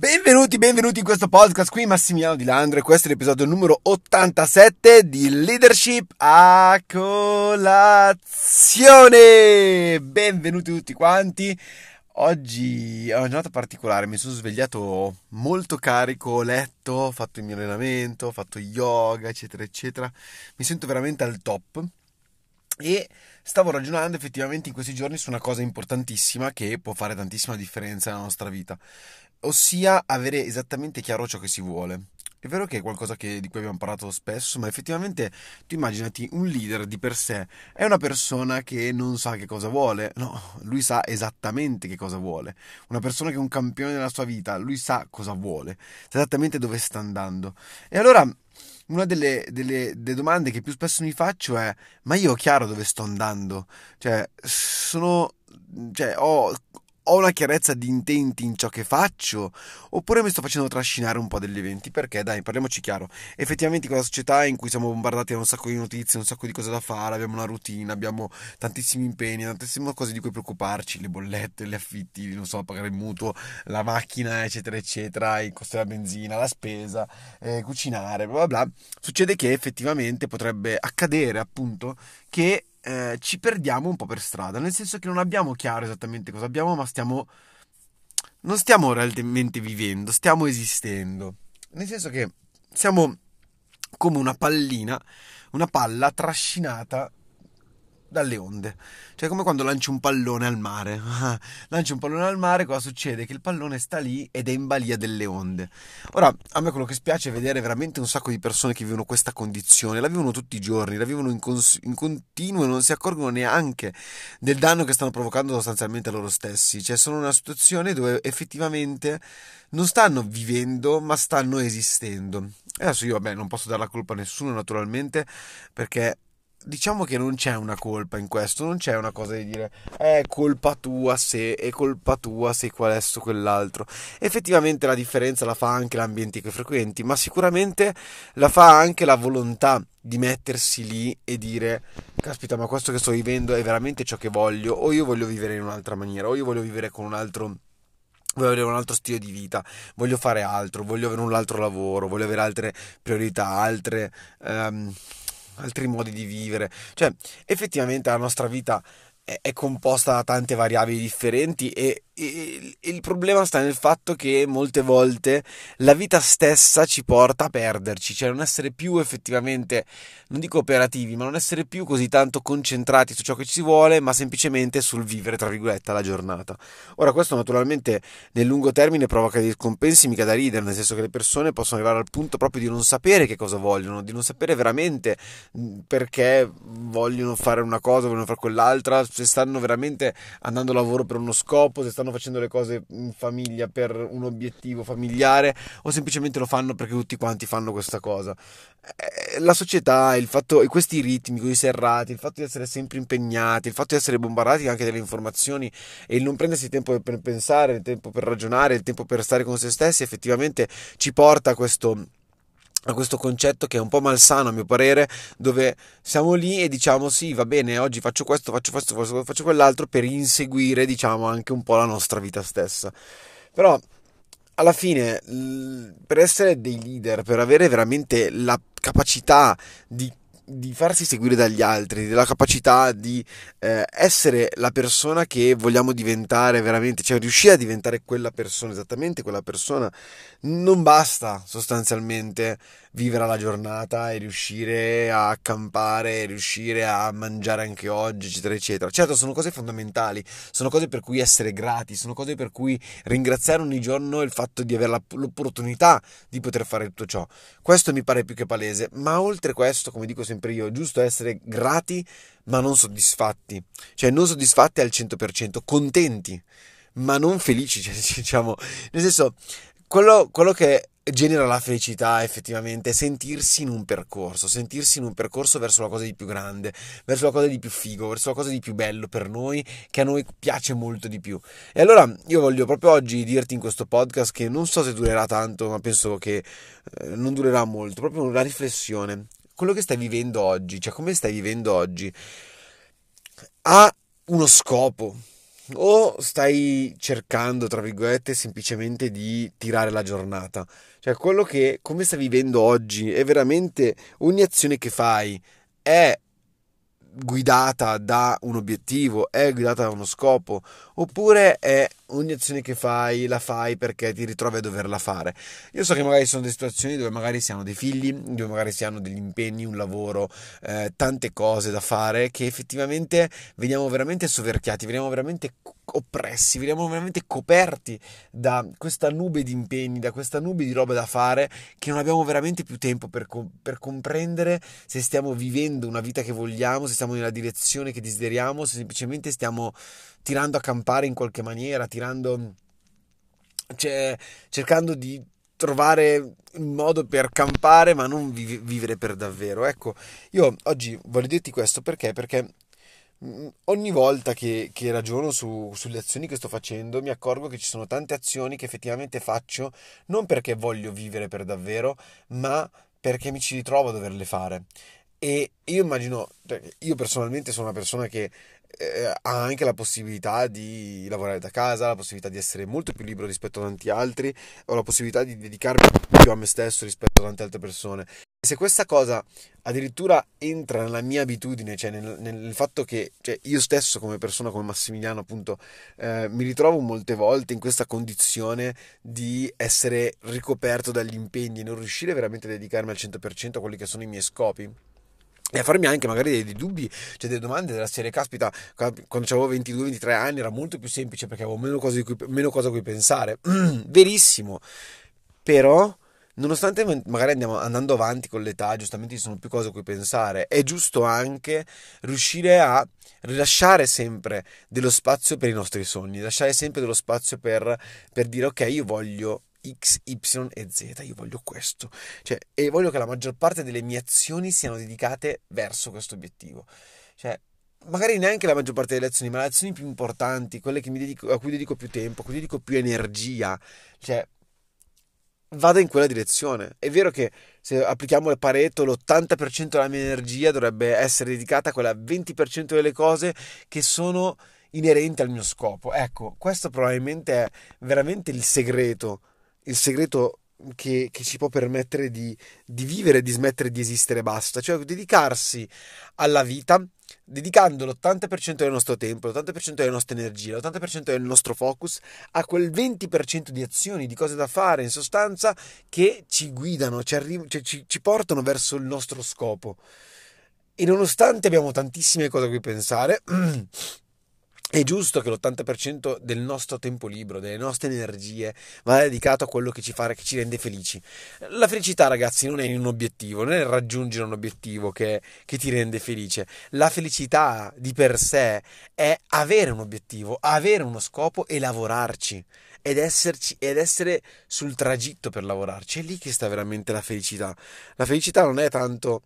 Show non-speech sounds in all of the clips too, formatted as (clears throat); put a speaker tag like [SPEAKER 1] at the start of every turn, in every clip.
[SPEAKER 1] Benvenuti, benvenuti in questo podcast, qui Massimiliano Di Landro e questo è l'episodio numero 87 di Leadership a colazione. Benvenuti tutti quanti. Oggi è una giornata particolare, mi sono svegliato molto carico, ho letto, ho fatto il mio allenamento, ho fatto yoga, eccetera, eccetera. Mi sento veramente al top e stavo ragionando effettivamente in questi giorni su una cosa importantissima che può fare tantissima differenza nella nostra vita ossia avere esattamente chiaro ciò che si vuole. È vero che è qualcosa che, di cui abbiamo parlato spesso, ma effettivamente tu immaginati un leader di per sé è una persona che non sa che cosa vuole, no, lui sa esattamente che cosa vuole. Una persona che è un campione della sua vita, lui sa cosa vuole, sa esattamente dove sta andando. E allora una delle, delle, delle, domande che più spesso mi faccio è: ma io ho chiaro dove sto andando? Cioè, sono. Cioè, ho, ho una chiarezza di intenti in ciò che faccio oppure mi sto facendo trascinare un po' degli eventi? Perché dai parliamoci chiaro. Effettivamente in questa società in cui siamo bombardati da un sacco di notizie un sacco di cose da fare abbiamo una routine abbiamo tantissimi impegni tantissime cose di cui preoccuparci le bollette gli affitti non so pagare il mutuo la macchina eccetera eccetera il costo della benzina la spesa eh, cucinare bla bla bla. Succede che effettivamente potrebbe accadere appunto che eh, ci perdiamo un po' per strada, nel senso che non abbiamo chiaro esattamente cosa abbiamo, ma stiamo... non stiamo realmente vivendo, stiamo esistendo. Nel senso che siamo come una pallina, una palla trascinata dalle onde. Cioè, come quando lanci un pallone al mare. (laughs) lanci un pallone al mare, cosa succede? Che il pallone sta lì ed è in balia delle onde. Ora, a me quello che spiace è vedere veramente un sacco di persone che vivono questa condizione. La vivono tutti i giorni, la vivono in, cons- in continuo e non si accorgono neanche del danno che stanno provocando sostanzialmente a loro stessi. Cioè, sono in una situazione dove effettivamente non stanno vivendo, ma stanno esistendo. E adesso io, vabbè, non posso dare la colpa a nessuno, naturalmente, perché diciamo che non c'è una colpa in questo, non c'è una cosa di dire è colpa tua se, è colpa tua se questo quell'altro. Effettivamente la differenza la fa anche l'ambiente che frequenti, ma sicuramente la fa anche la volontà di mettersi lì e dire caspita ma questo che sto vivendo è veramente ciò che voglio o io voglio vivere in un'altra maniera o io voglio vivere con un altro voglio avere un altro stile di vita, voglio fare altro, voglio avere un altro lavoro, voglio avere altre priorità, altre um, altri modi di vivere. Cioè, effettivamente la nostra vita è, composta da tante variabili differenti e e il problema sta nel fatto che molte volte la vita stessa ci porta a perderci, cioè non essere più effettivamente, non dico operativi, ma non essere più così tanto concentrati su ciò che ci vuole, ma semplicemente sul vivere, tra virgolette, la giornata. Ora, questo naturalmente nel lungo termine provoca dei scompensi mica da ridere, nel senso che le persone possono arrivare al punto proprio di non sapere che cosa vogliono, di non sapere veramente perché vogliono fare una cosa, vogliono fare quell'altra, se stanno veramente andando a lavoro per uno scopo, se stanno facendo le cose in famiglia per un obiettivo familiare o semplicemente lo fanno perché tutti quanti fanno questa cosa. Eh, la società, il fatto, questi ritmi così serrati, il fatto di essere sempre impegnati, il fatto di essere bombardati anche delle informazioni e il non prendersi il tempo per pensare, il tempo per ragionare, il tempo per stare con se stessi, effettivamente ci porta a questo a questo concetto che è un po' malsano a mio parere, dove siamo lì e diciamo sì, va bene, oggi faccio questo, faccio questo, faccio quell'altro per inseguire, diciamo, anche un po' la nostra vita stessa. Però alla fine, per essere dei leader, per avere veramente la capacità di di farsi seguire dagli altri, della capacità di eh, essere la persona che vogliamo diventare veramente, cioè riuscire a diventare quella persona, esattamente quella persona, non basta sostanzialmente vivere la giornata e riuscire a accampare, riuscire a mangiare anche oggi, eccetera, eccetera. Certo, sono cose fondamentali, sono cose per cui essere grati, sono cose per cui ringraziare ogni giorno il fatto di avere l'opportunità di poter fare tutto ciò. Questo mi pare più che palese, ma oltre questo, come dico sempre io, è giusto essere grati ma non soddisfatti, cioè non soddisfatti al 100%, contenti ma non felici, (laughs) cioè, diciamo, nel senso, quello, quello che genera la felicità effettivamente sentirsi in un percorso, sentirsi in un percorso verso la cosa di più grande, verso la cosa di più figo, verso la cosa di più bello per noi, che a noi piace molto di più. E allora io voglio proprio oggi dirti in questo podcast che non so se durerà tanto, ma penso che eh, non durerà molto, proprio una riflessione. Quello che stai vivendo oggi, cioè come stai vivendo oggi, ha uno scopo, o stai cercando, tra virgolette, semplicemente di tirare la giornata. Cioè, quello che come stai vivendo oggi è veramente ogni azione che fai è guidata da un obiettivo, è guidata da uno scopo, oppure è ogni azione che fai la fai perché ti ritrovi a doverla fare. Io so che magari sono delle situazioni dove magari si hanno dei figli, dove magari si hanno degli impegni, un lavoro, eh, tante cose da fare che effettivamente veniamo veramente soverchiati, veniamo veramente oppressi, veniamo veramente coperti da questa nube di impegni, da questa nube di roba da fare che non abbiamo veramente più tempo per, per comprendere se stiamo vivendo una vita che vogliamo, se stiamo nella direzione che desideriamo, se semplicemente stiamo tirando a campare in qualche maniera, tirando, cioè, cercando di trovare un modo per campare ma non viv- vivere per davvero. Ecco, io oggi voglio dirti questo perché? Perché mm, ogni volta che, che ragiono su, sulle azioni che sto facendo mi accorgo che ci sono tante azioni che effettivamente faccio non perché voglio vivere per davvero, ma perché mi ci ritrovo a doverle fare. E io immagino, cioè, io personalmente sono una persona che ha anche la possibilità di lavorare da casa, la possibilità di essere molto più libero rispetto a tanti altri, ho la possibilità di dedicarmi più a me stesso rispetto a tante altre persone. E se questa cosa addirittura entra nella mia abitudine, cioè nel, nel fatto che cioè io stesso come persona, come Massimiliano appunto, eh, mi ritrovo molte volte in questa condizione di essere ricoperto dagli impegni e non riuscire veramente a dedicarmi al 100% a quelli che sono i miei scopi e a farmi anche magari dei, dei, dubbi, cioè delle domande della serie, caspita, quando avevo 22-23 anni era molto più semplice perché avevo meno cose, cui, meno cose a cui pensare. (clears throat) verissimo, però nonostante magari andiamo andando avanti con l'età, giustamente ci sono più cose a cui pensare, è giusto anche riuscire a rilasciare sempre dello spazio per i nostri sogni, lasciare sempre dello spazio per, per dire ok, io voglio X, Y e Z. Io voglio questo. Cioè, e voglio che la maggior parte delle mie azioni siano dedicate verso questo obiettivo. Cioè, magari neanche la maggior parte delle azioni, ma le azioni più importanti, quelle dedico, a cui dedico più tempo, a cui dedico più energia. Cioè, vada in quella direzione. È vero che se applichiamo il Pareto, l'80% della mia energia dovrebbe essere dedicata a quella 20% delle cose che sono inerenti al mio scopo. Ecco, questo probabilmente è veramente il segreto il segreto che, che, ci può permettere di, di vivere, di smettere di esistere basta, cioè dedicarsi alla vita dedicando l'80% del nostro tempo, l'80% delle nostre energie, l'80% del nostro focus a quel 20% di azioni, di cose da fare in sostanza che ci guidano, ci, arri- cioè ci, ci portano verso il nostro scopo. E nonostante abbiamo tantissime cose a cui pensare, (clears throat) È giusto che l'80% del nostro tempo libero, delle nostre energie, vada dedicato a quello che ci fa, che ci rende felici. La felicità, ragazzi, non è un obiettivo, non è raggiungere un obiettivo che, che ti rende felice. La felicità di per sé è avere un obiettivo, avere uno scopo e lavorarci. Ed, esserci, ed essere sul tragitto per lavorarci. È lì che sta veramente la felicità. La felicità non è tanto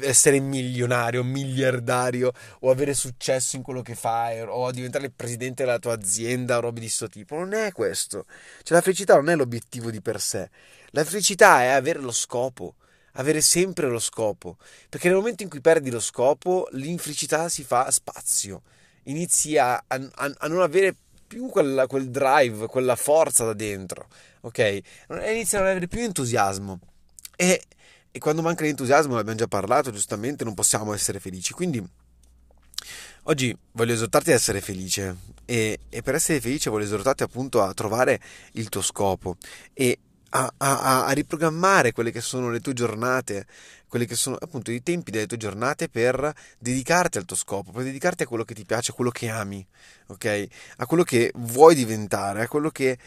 [SPEAKER 1] essere milionario, miliardario o avere successo in quello che fai o diventare il presidente della tua azienda o robe di questo tipo. Non è questo. Cioè la felicità non è l'obiettivo di per sé. La felicità è avere lo scopo, avere sempre lo scopo. Perché nel momento in cui perdi lo scopo, l'infelicità si fa spazio. Inizi a, a, a non avere più quella, quel drive, quella forza da dentro. Ok? Inizi a non avere più entusiasmo. E e quando manca l'entusiasmo, l'abbiamo già parlato, giustamente non possiamo essere felici. Quindi oggi voglio esortarti ad essere felice e, e per essere felice voglio esortarti appunto a trovare il tuo scopo e a, a, a, riprogrammare quelle che sono le tue giornate, quelli che sono appunto i tempi delle tue giornate per dedicarti al tuo scopo, per dedicarti a quello che ti piace, a quello che ami, ok? A quello che vuoi diventare, a quello che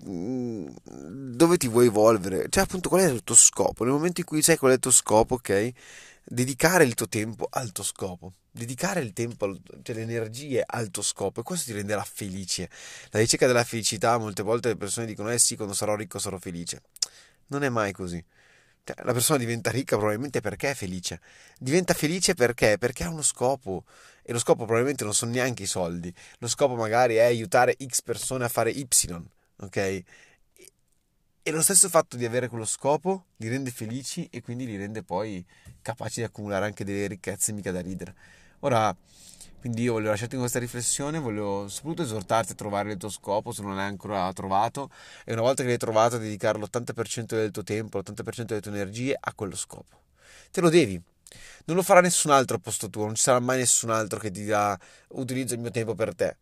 [SPEAKER 1] dove ti vuoi evolvere, cioè appunto qual è il tuo scopo, nel momento in cui sai qual è il tuo scopo, ok? Dedicare il tuo tempo al tuo scopo, dedicare il tempo, cioè le energie al tuo scopo e questo ti renderà felice. La ricerca della felicità, molte volte le persone dicono eh sì, quando sarò ricco sarò felice. Non è mai così. Cioè, la persona diventa ricca probabilmente perché è felice. Diventa felice perché? Perché ha uno scopo. E lo scopo probabilmente non sono neanche i soldi. Lo scopo magari è aiutare X persone a fare Y ok? E lo stesso fatto di avere quello scopo li rende felici e quindi li rende poi capaci di accumulare anche delle ricchezze mica da ridere. Ora, Quindi io voglio lasciarti con questa riflessione, voglio soprattutto esortarti a trovare il tuo scopo se non l'hai ancora trovato e una volta che l'hai trovato dedicare l'80% del tuo tempo, l'80% delle tue energie a quello scopo. Te lo devi. Non lo farà nessun altro a posto tuo, non ci sarà mai nessun altro che ti dirà utilizzo il mio tempo per te.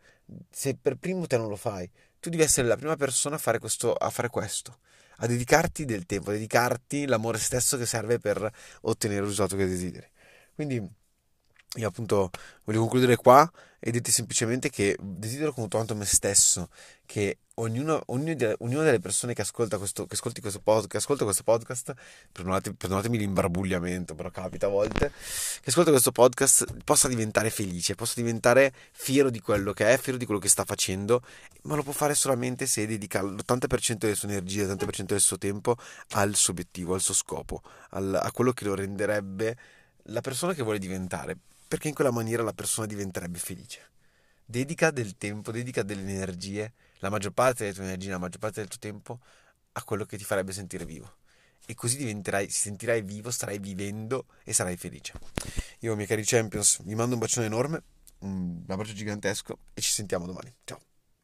[SPEAKER 1] Se per primo te non lo fai, tu devi essere la prima persona a fare questo, a fare questo a dedicarti del tempo, a dedicarti l'amore stesso che serve per ottenere il risultato che desideri. Quindi io appunto voglio concludere qua e dirti semplicemente che desidero con tanto me stesso che ognuno, ognuno, ognuna delle persone che ascolta questo, che ascolti questo podcast, che ascolta questo podcast, perdonate, perdonatemi l'imbarbugliamento, però capita a volte, che ascolta questo podcast possa diventare felice, possa diventare fiero di quello che è, fiero di quello che sta facendo, ma lo può fare solamente se dedica l'80% delle sue energie, l'80% del suo tempo al suo obiettivo, al suo scopo, al, a quello che lo renderebbe la persona che vuole diventare perché in quella maniera la persona diventerebbe felice. Dedica del tempo, dedica delle energie, la maggior parte delle tue energie, la maggior parte del tuo tempo a quello che ti farebbe sentire vivo. E così diventerai, sentirai vivo, starai vivendo e sarai felice. Io, miei cari Champions, vi mando un bacione enorme, un abbraccio gigantesco e ci sentiamo domani. Ciao!